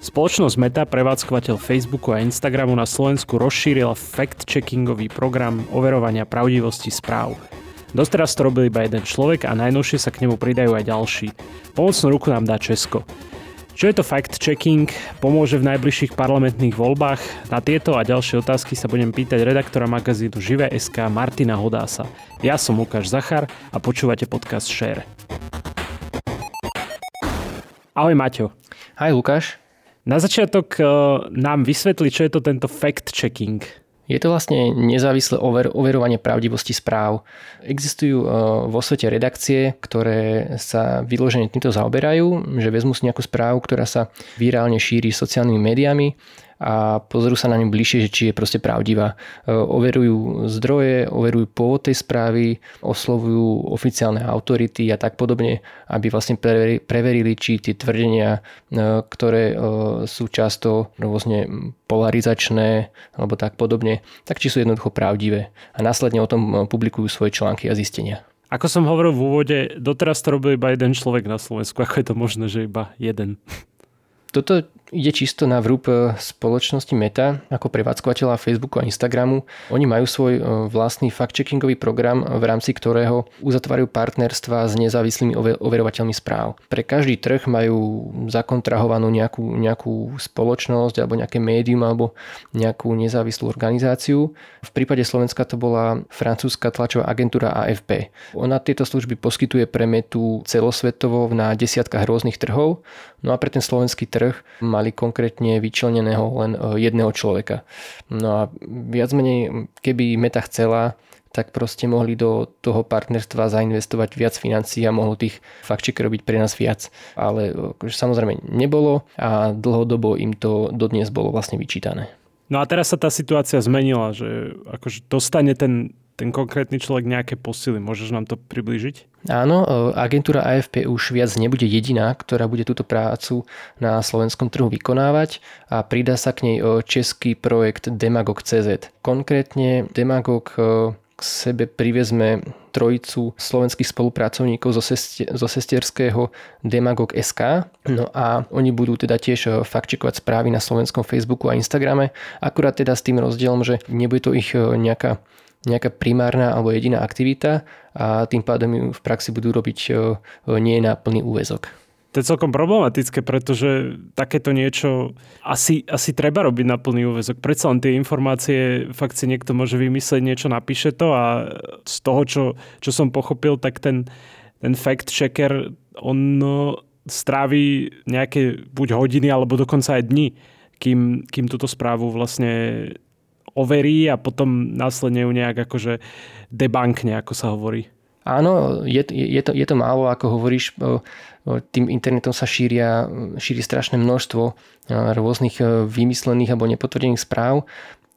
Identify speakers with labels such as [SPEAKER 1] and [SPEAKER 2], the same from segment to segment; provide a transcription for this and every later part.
[SPEAKER 1] Spoločnosť Meta, prevádzkovateľ Facebooku a Instagramu na Slovensku rozšírila fact-checkingový program overovania pravdivosti správ. Doteraz to robil iba jeden človek a najnovšie sa k nemu pridajú aj ďalší. Pomocnú ruku nám dá Česko. Čo je to fact-checking? Pomôže v najbližších parlamentných voľbách? Na tieto a ďalšie otázky sa budem pýtať redaktora magazínu Živé.sk Martina Hodása. Ja som Lukáš Zachar a počúvate podcast Share. Ahoj Maťo.
[SPEAKER 2] Ahoj Lukáš.
[SPEAKER 1] Na začiatok eh, nám vysvetli, čo je to tento fact-checking.
[SPEAKER 2] Je to vlastne nezávislé over, overovanie pravdivosti správ. Existujú eh, vo svete redakcie, ktoré sa vyložene týmto zaoberajú, že vezmú si nejakú správu, ktorá sa virálne šíri sociálnymi médiami a pozrú sa na ňu bližšie, že či je proste pravdivá. E, overujú zdroje, overujú pôvod tej správy, oslovujú oficiálne autority a tak podobne, aby vlastne preverili, či tie tvrdenia, e, ktoré e, sú často rôzne polarizačné alebo tak podobne, tak či sú jednoducho pravdivé. A následne o tom publikujú svoje články a zistenia.
[SPEAKER 1] Ako som hovoril v úvode, doteraz to robil iba jeden človek na Slovensku. Ako je to možné, že iba jeden?
[SPEAKER 2] Toto ide čisto na vrúb e, spoločnosti Meta ako prevádzkovateľa Facebooku a Instagramu. Oni majú svoj e, vlastný fact-checkingový program, v rámci ktorého uzatvárajú partnerstva s nezávislými overovateľmi správ. Pre každý trh majú zakontrahovanú nejakú, nejakú spoločnosť alebo nejaké médium alebo nejakú nezávislú organizáciu. V prípade Slovenska to bola francúzska tlačová agentúra AFP. Ona tieto služby poskytuje pre Metu celosvetovo na desiatkách rôznych trhov. No a pre ten slovenský trh má mali konkrétne vyčleneného len e, jedného človeka. No a viac menej, keby Meta chcela, tak proste mohli do toho partnerstva zainvestovať viac financií a mohlo tých fakčiek robiť pre nás viac. Ale akože samozrejme nebolo a dlhodobo im to dodnes bolo vlastne vyčítané.
[SPEAKER 1] No a teraz sa tá situácia zmenila, že akože dostane ten ten konkrétny človek nejaké posily. Môžeš nám to priblížiť?
[SPEAKER 2] Áno, e, agentúra AFP už viac nebude jediná, ktorá bude túto prácu na slovenskom trhu vykonávať a pridá sa k nej e, český projekt Demagog.cz. Konkrétne Demagog e, k sebe privezme trojicu slovenských spolupracovníkov zo, sestier, zo sestierského Demagog SK. No a oni budú teda tiež faktčekovať správy na slovenskom Facebooku a Instagrame. Akurát teda s tým rozdielom, že nebude to ich nejaká nejaká primárna alebo jediná aktivita a tým pádom ju v praxi budú robiť nie na plný úvezok.
[SPEAKER 1] To je celkom problematické, pretože takéto niečo asi, asi treba robiť na plný úvezok. Predsa len tie informácie, fakt si niekto môže vymyslieť niečo, napíše to a z toho, čo, čo som pochopil, tak ten, ten fact-checker, on no, strávi nejaké buď hodiny, alebo dokonca aj dni, kým, kým túto správu vlastne overí a potom následne ju nejak akože debankne, ako sa hovorí.
[SPEAKER 2] Áno, je, je, to, je to málo, ako hovoríš, tým internetom sa šíria, šíri strašné množstvo rôznych vymyslených alebo nepotvrdených správ,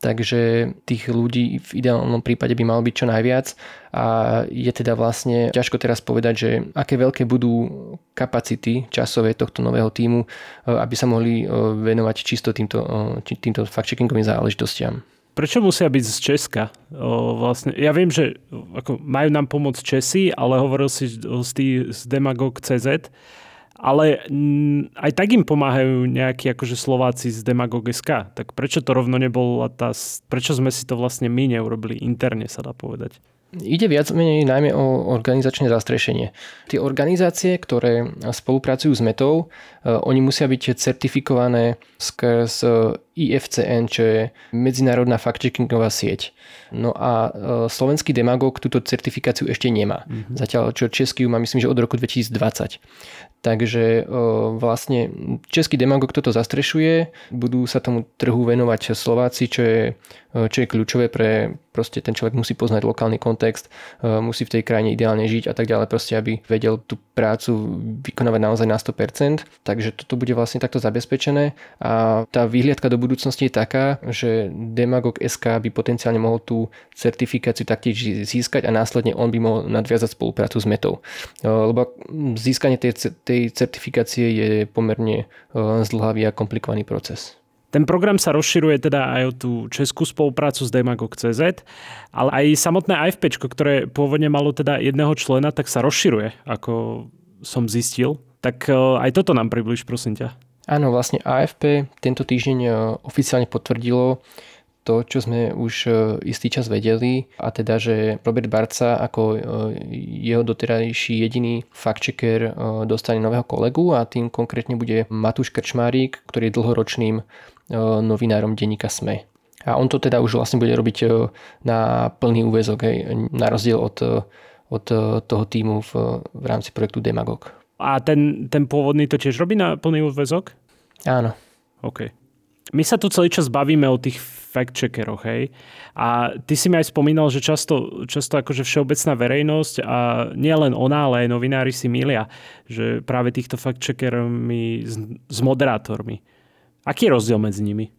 [SPEAKER 2] takže tých ľudí v ideálnom prípade by malo byť čo najviac a je teda vlastne ťažko teraz povedať, že aké veľké budú kapacity časové tohto nového týmu, aby sa mohli venovať čisto týmto, týmto fact-checkingovým záležitostiam.
[SPEAKER 1] Prečo musia byť z Česka? O, vlastne, ja viem, že ako, majú nám pomôcť Česi, ale hovoril si z, z Demagog.cz, ale m, aj tak im pomáhajú nejakí akože Slováci z Demagog.sk. Tak prečo to rovno nebola tá... Prečo sme si to vlastne my neurobili interne, sa dá povedať?
[SPEAKER 2] Ide viac menej najmä o organizačné zastrešenie. Tie organizácie, ktoré spolupracujú s metou, e, oni musia byť certifikované skrz IFCN, čo je Medzinárodná fact-checkingová sieť. No a e, slovenský demagog túto certifikáciu ešte nemá. Mm-hmm. Zatiaľ, čo český ju má myslím, že od roku 2020. Takže vlastne český demagog toto zastrešuje, budú sa tomu trhu venovať Slováci, čo je, čo je kľúčové pre, proste ten človek musí poznať lokálny kontext, musí v tej krajine ideálne žiť a tak ďalej, proste aby vedel tú prácu vykonávať naozaj na 100%, takže toto bude vlastne takto zabezpečené a tá výhliadka do budúcnosti je taká, že Demagog SK by potenciálne mohol tú certifikáciu taktiež získať a následne on by mohol nadviazať spoluprácu s metou. Lebo získanie tej, tej certifikácie je pomerne eh, zdlhavý a komplikovaný proces.
[SPEAKER 1] Ten program sa rozširuje teda aj o tú českú spoluprácu s Demagog.cz, ale aj samotné AFP, ktoré pôvodne malo teda jedného člena, tak sa rozširuje, ako som zistil. Tak eh, aj toto nám približ, prosím ťa.
[SPEAKER 2] Áno, vlastne AFP tento týždeň e, oficiálne potvrdilo to, čo sme už e, istý čas vedeli, a teda, že Robert Barca ako e, jeho doterajší jediný fact-checker dostane nového kolegu a tým konkrétne bude Matúš Krčmárik, ktorý je dlhoročným novinárom denníka SME. A on to teda už vlastne bude robiť na plný úvezok, na rozdiel od, od toho týmu v, v rámci projektu Demagog.
[SPEAKER 1] A ten, ten pôvodný to tiež robí na plný úvezok?
[SPEAKER 2] Áno.
[SPEAKER 1] OK. My sa tu celý čas bavíme o tých fact-checkeroch, hej? A ty si mi aj spomínal, že často, často akože všeobecná verejnosť a nie len ona, ale aj novinári si milia, že práve týchto fact-checkermi s, s moderátormi. Aký je rozdiel medzi nimi?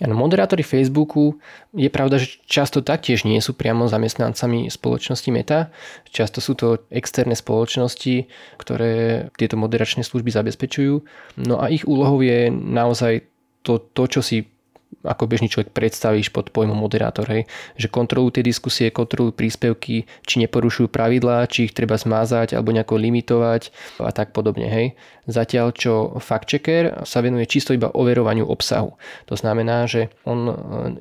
[SPEAKER 2] Ano, moderátori Facebooku je pravda, že často taktiež nie sú priamo zamestnancami spoločnosti Meta. Často sú to externé spoločnosti, ktoré tieto moderačné služby zabezpečujú. No a ich úlohou je naozaj to, to čo si ako bežný človek predstavíš pod pojmom moderátor, hej? že kontrolujú tie diskusie, kontrolujú príspevky, či neporušujú pravidlá, či ich treba zmázať alebo nejako limitovať a tak podobne. Hej? Zatiaľ, čo fact-checker sa venuje čisto iba overovaniu obsahu. To znamená, že on e,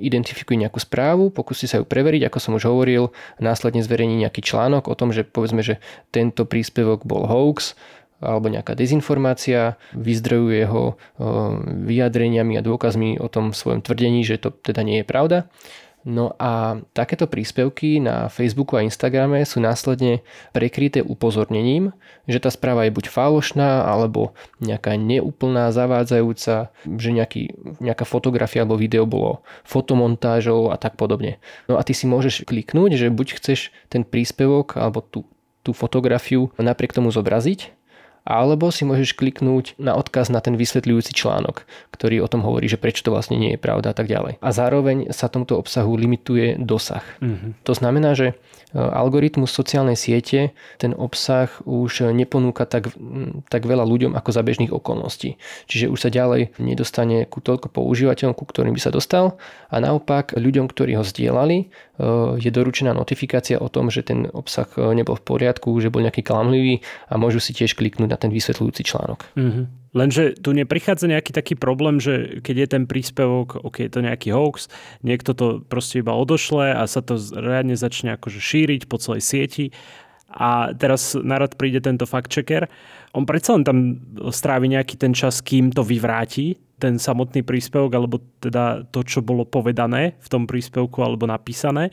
[SPEAKER 2] identifikuje nejakú správu, pokusí sa ju preveriť, ako som už hovoril, následne zverejní nejaký článok o tom, že povedzme, že tento príspevok bol hoax, alebo nejaká dezinformácia, vyzdrojuje ho vyjadreniami a dôkazmi o tom svojom tvrdení, že to teda nie je pravda. No a takéto príspevky na Facebooku a Instagrame sú následne prekryté upozornením, že tá správa je buď falošná, alebo nejaká neúplná, zavádzajúca, že nejaký, nejaká fotografia alebo video bolo fotomontážou a tak podobne. No a ty si môžeš kliknúť, že buď chceš ten príspevok alebo tú, tú fotografiu napriek tomu zobraziť, alebo si môžeš kliknúť na odkaz na ten vysvetľujúci článok, ktorý o tom hovorí, že prečo to vlastne nie je pravda a tak ďalej. A zároveň sa tomuto obsahu limituje dosah. Mm-hmm. To znamená, že e, algoritmus sociálnej siete ten obsah už neponúka tak, tak veľa ľuďom ako za bežných okolností. Čiže už sa ďalej nedostane ku toľko používateľom, ku ktorým by sa dostal a naopak ľuďom, ktorí ho zdieľali, je doručená notifikácia o tom, že ten obsah e, nebol v poriadku, že bol nejaký klamlivý a môžu si tiež kliknúť na ten vysvetľujúci článok. Mm-hmm.
[SPEAKER 1] Lenže tu neprichádza nejaký taký problém, že keď je ten príspevok, ok, je to nejaký hoax, niekto to proste iba odošle a sa to riadne začne akože šíriť po celej sieti a teraz narad príde tento fact-checker. On predsa len tam strávi nejaký ten čas, kým to vyvráti, ten samotný príspevok, alebo teda to, čo bolo povedané v tom príspevku alebo napísané.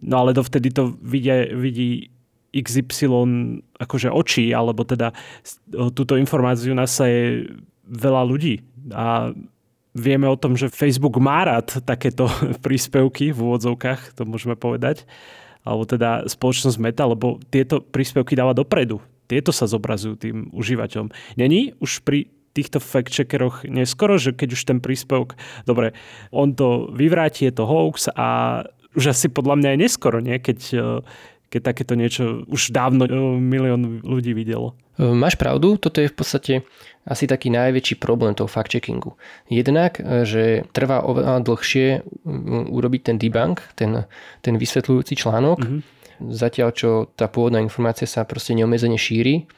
[SPEAKER 1] No ale dovtedy to vidie, vidí XY akože očí, alebo teda túto informáciu nás je veľa ľudí. A vieme o tom, že Facebook má rád takéto príspevky v úvodzovkách, to môžeme povedať. Alebo teda spoločnosť Meta, lebo tieto príspevky dáva dopredu. Tieto sa zobrazujú tým užívateľom. Není už pri týchto fact-checkeroch neskoro, že keď už ten príspevok, dobre, on to vyvráti, je to hoax a už asi podľa mňa je neskoro, nie? keď keď takéto niečo už dávno e, milión ľudí videlo.
[SPEAKER 2] E, máš pravdu, toto je v podstate asi taký najväčší problém toho fact-checkingu. Jednak, e, že trvá oveľa dlhšie urobiť ten debunk, ten, ten vysvetľujúci článok, mm-hmm. zatiaľ čo tá pôvodná informácia sa proste neomezene šíri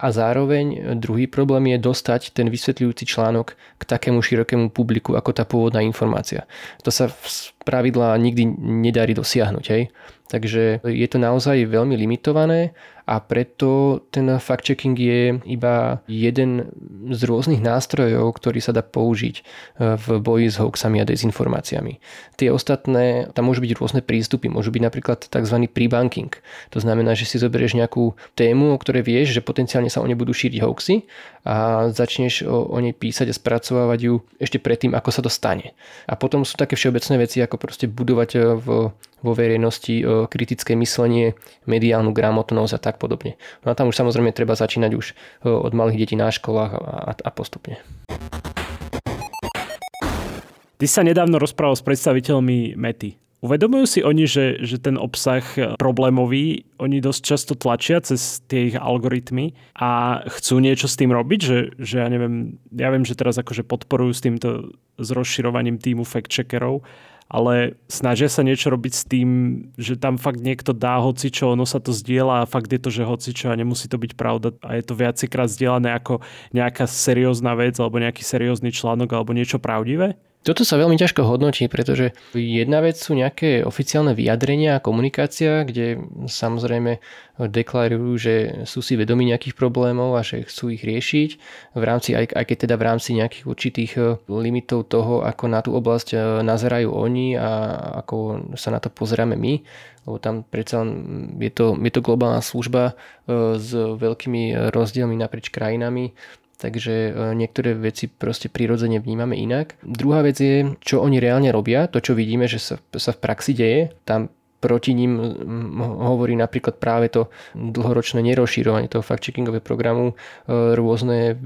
[SPEAKER 2] a zároveň druhý problém je dostať ten vysvetľujúci článok k takému širokému publiku ako tá pôvodná informácia. To sa v pravidla nikdy nedarí dosiahnuť. Hej? Takže je to naozaj veľmi limitované a preto ten fact-checking je iba jeden z rôznych nástrojov, ktorý sa dá použiť e, v boji s hoaxami a dezinformáciami. Tie ostatné, tam môžu byť rôzne prístupy, môžu byť napríklad tzv. pre-banking. To znamená, že si zoberieš nejakú tému, o ktorej vieš, že potenciálne sa o nej budú šíriť hoaxy a začneš o, o nej písať a spracovávať ju ešte predtým, ako sa to stane. A potom sú také všeobecné veci, ako proste budovať e, v, vo verejnosti e, kritické myslenie, mediálnu gramotnosť a tak podobne. No a tam už samozrejme treba začínať už e, od malých detí na školách a, postupne.
[SPEAKER 1] Ty sa nedávno rozprával s predstaviteľmi Mety. Uvedomujú si oni, že, že ten obsah problémový, oni dosť často tlačia cez tie ich algoritmy a chcú niečo s tým robiť, že, že ja neviem, ja viem, že teraz akože podporujú s týmto s rozširovaním týmu fact-checkerov, ale snažia sa niečo robiť s tým, že tam fakt niekto dá hocičo, ono sa to zdieľa a fakt je to, že hocičo a nemusí to byť pravda a je to viacejkrát zdieľané ako nejaká seriózna vec alebo nejaký seriózny článok alebo niečo pravdivé?
[SPEAKER 2] Toto sa veľmi ťažko hodnotí, pretože jedna vec sú nejaké oficiálne vyjadrenia a komunikácia, kde samozrejme deklarujú, že sú si vedomi nejakých problémov a že chcú ich riešiť, v rámci, aj, aj keď teda v rámci nejakých určitých eh, limitov toho, ako na tú oblasť eh, nazerajú oni a ako sa na to pozeráme my, lebo tam predsa je to, je to globálna služba eh, s veľkými rozdielmi naprieč krajinami, takže e, niektoré veci proste prirodzene vnímame inak. Druhá vec je, čo oni reálne robia, to čo vidíme, že sa, sa v praxi deje, tam proti ním hovorí napríklad práve to dlhoročné nerozšírovanie toho fact-checkingového programu, e, rôzne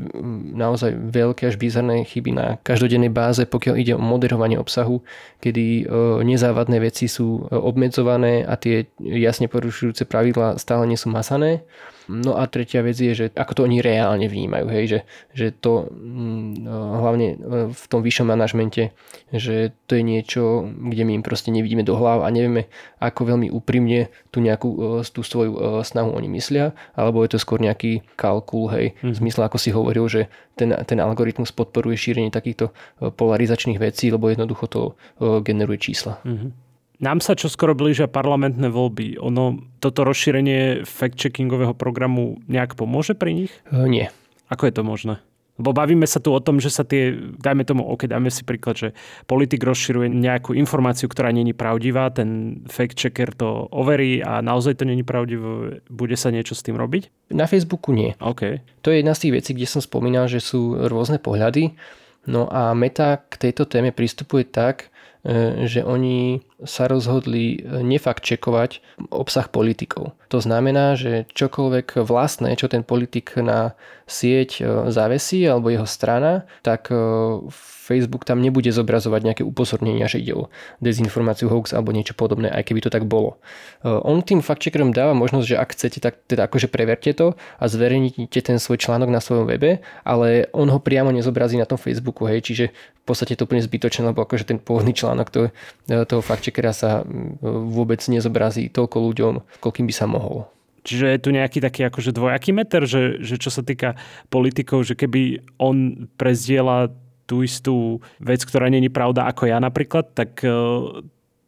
[SPEAKER 2] naozaj veľké až bizarné chyby na každodennej báze, pokiaľ ide o moderovanie obsahu, kedy e, nezávadné veci sú obmedzované a tie jasne porušujúce pravidlá stále nie sú masané. No a tretia vec je, že ako to oni reálne vnímajú, hej, že, že to mm, no, hlavne e, v tom vyššom manažmente, že to je niečo, kde my im proste nevidíme do hlav a nevieme, ako veľmi úprimne tú nejakú e, tú svoju e, snahu oni myslia, alebo je to skôr nejaký kalkul, hej, mm. v zmysle ako si hovoril, že ten, ten algoritmus podporuje šírenie takýchto polarizačných vecí, lebo jednoducho to generuje čísla. Mm-hmm.
[SPEAKER 1] Nám sa čoskoro blížia parlamentné voľby. Ono, toto rozšírenie fact-checkingového programu nejak pomôže pri nich?
[SPEAKER 2] Uh, nie.
[SPEAKER 1] Ako je to možné? Lebo bavíme sa tu o tom, že sa tie, dajme tomu, ok, dajme si príklad, že politik rozširuje nejakú informáciu, ktorá není pravdivá, ten fact-checker to overí a naozaj to není pravdivé, bude sa niečo s tým robiť?
[SPEAKER 2] Na Facebooku nie.
[SPEAKER 1] Okay.
[SPEAKER 2] To je jedna z tých vecí, kde som spomínal, že sú rôzne pohľady. No a Meta k tejto téme pristupuje tak, E, že oni sa rozhodli e, nefakt čekovať obsah politikov. To znamená, že čokoľvek vlastné, čo ten politik na sieť e, zavesí alebo jeho strana, tak Facebook tam nebude zobrazovať nejaké upozornenia, že ide o dezinformáciu, hoax alebo niečo podobné, aj keby to tak bolo. E, on tým fact-checkerom dáva možnosť, že ak chcete, tak teda akože preverte to a zverejnite ten svoj článok na svojom webe, ale on ho priamo nezobrazí na tom Facebooku, hej, čiže v podstate to úplne zbytočné, lebo akože ten pôvodný článok toho, e, fact-checkera sa vôbec nezobrazí toľko ľuďom, koľkým by sa mohol.
[SPEAKER 1] Čiže je tu nejaký taký akože dvojaký meter, že, že čo sa týka politikov, že keby on prezdiela tú istú vec, ktorá není pravda ako ja napríklad, tak uh,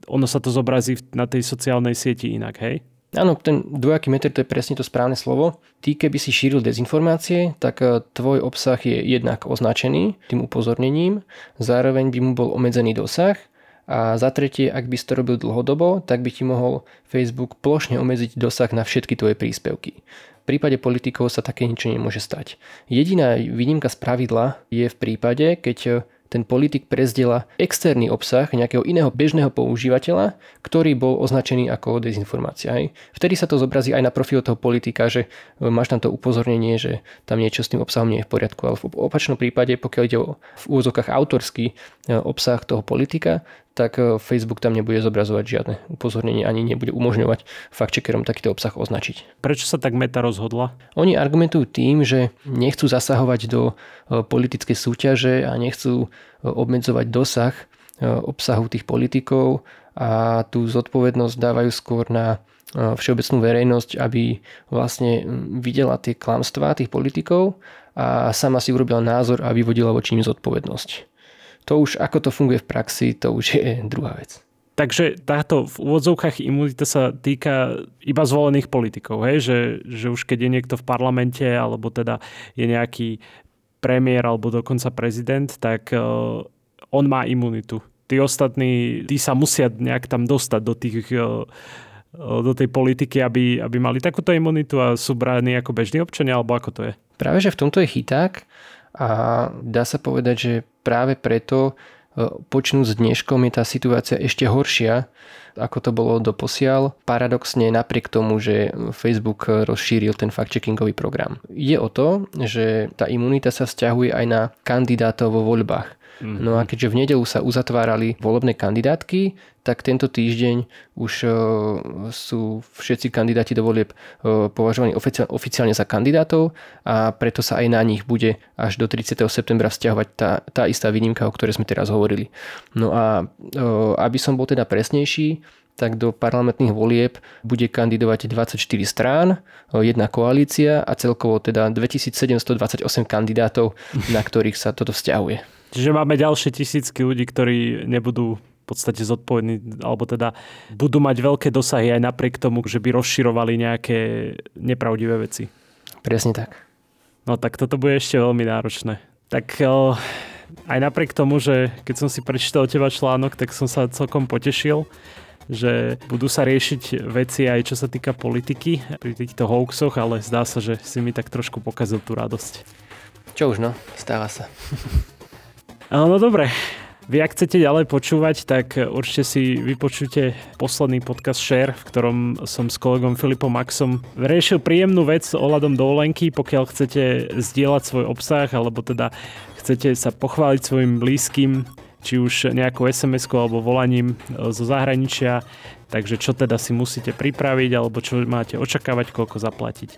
[SPEAKER 1] ono sa to zobrazí na tej sociálnej sieti inak, hej?
[SPEAKER 2] Áno, ten dvojaký meter to je presne to správne slovo. Ty, keby si šíril dezinformácie, tak e, tvoj obsah je jednak označený tým upozornením, zároveň by mu bol obmedzený dosah a za tretie, ak by si to robil dlhodobo, tak by ti mohol Facebook plošne obmedziť dosah na všetky tvoje príspevky prípade politikov sa také niečo nemôže stať. Jediná výnimka z pravidla je v prípade, keď ten politik prezdiela externý obsah nejakého iného bežného používateľa, ktorý bol označený ako dezinformácia. Hej. Vtedy sa to zobrazí aj na profil toho politika, že e, máš tam to upozornenie, že tam niečo s tým obsahom nie je v poriadku. Ale v opačnom prípade, pokiaľ ide o v úvozokách autorský e, obsah toho politika, tak e, Facebook tam nebude zobrazovať žiadne upozornenie ani nebude umožňovať fact-checkerom takýto obsah označiť.
[SPEAKER 1] Prečo sa tak Meta rozhodla?
[SPEAKER 2] Oni argumentujú tým, že nechcú zasahovať do politickej súťaže a nechcú obmedzovať dosah obsahu tých politikov a tú zodpovednosť dávajú skôr na všeobecnú verejnosť, aby vlastne videla tie klamstvá tých politikov a sama si urobila názor a vyvodila voči nim zodpovednosť. To už ako to funguje v praxi, to už je druhá vec.
[SPEAKER 1] Takže táto v úvodzovkách imunita sa týka iba zvolených politikov, hej? Že, že už keď je niekto v parlamente alebo teda je nejaký premiér alebo dokonca prezident, tak uh, on má imunitu. Tí ostatní, tí sa musia nejak tam dostať do tých uh, do tej politiky, aby, aby mali takúto imunitu a sú bráni ako bežní občania, alebo ako to je?
[SPEAKER 2] Práve, že v tomto je chyták a dá sa povedať, že práve preto e, počnúť s dneškom je tá situácia ešte horšia, ako to bolo doposiaľ. Paradoxne napriek tomu, že Facebook rozšíril ten fact-checkingový program. Je o to, že tá imunita sa vzťahuje aj na kandidátov vo voľbách. Mm-hmm. No a keďže v nedelu sa uzatvárali volebné kandidátky, tak tento týždeň už uh, sú všetci kandidáti do volieb uh, považovaní oficiálne, za kandidátov a preto sa aj na nich bude až do 30. septembra vzťahovať tá, tá istá výnimka, o ktorej sme teraz hovorili. No a uh, aby som bol teda presnejší, tak do parlamentných volieb bude kandidovať 24 strán, jedna koalícia a celkovo teda 2728 kandidátov, na ktorých sa toto vzťahuje.
[SPEAKER 1] Čiže máme ďalšie tisícky ľudí, ktorí nebudú v podstate zodpovední, alebo teda budú mať veľké dosahy aj napriek tomu, že by rozširovali nejaké nepravdivé veci.
[SPEAKER 2] Presne tak.
[SPEAKER 1] No tak toto bude ešte veľmi náročné. Tak aj napriek tomu, že keď som si prečítal teba článok, tak som sa celkom potešil že budú sa riešiť veci aj čo sa týka politiky pri týchto hoaxoch, ale zdá sa, že si mi tak trošku pokazil tú radosť.
[SPEAKER 2] Čo už no, stáva sa.
[SPEAKER 1] no dobre, vy ak chcete ďalej počúvať, tak určite si vypočujte posledný podcast Share, v ktorom som s kolegom Filipom Maxom riešil príjemnú vec ohľadom dovolenky, pokiaľ chcete zdieľať svoj obsah, alebo teda chcete sa pochváliť svojim blízkym či už nejakou sms alebo volaním e, zo zahraničia, takže čo teda si musíte pripraviť alebo čo máte očakávať, koľko zaplatiť.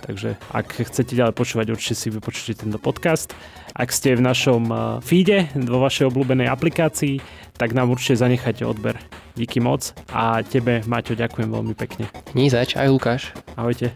[SPEAKER 1] Takže ak chcete ďalej počúvať, určite si vypočujte tento podcast. Ak ste v našom e, feede, vo vašej obľúbenej aplikácii, tak nám určite zanechajte odber. Díky moc a tebe, Maťo, ďakujem veľmi pekne.
[SPEAKER 2] Ní zač, aj Lukáš.
[SPEAKER 1] Ahojte.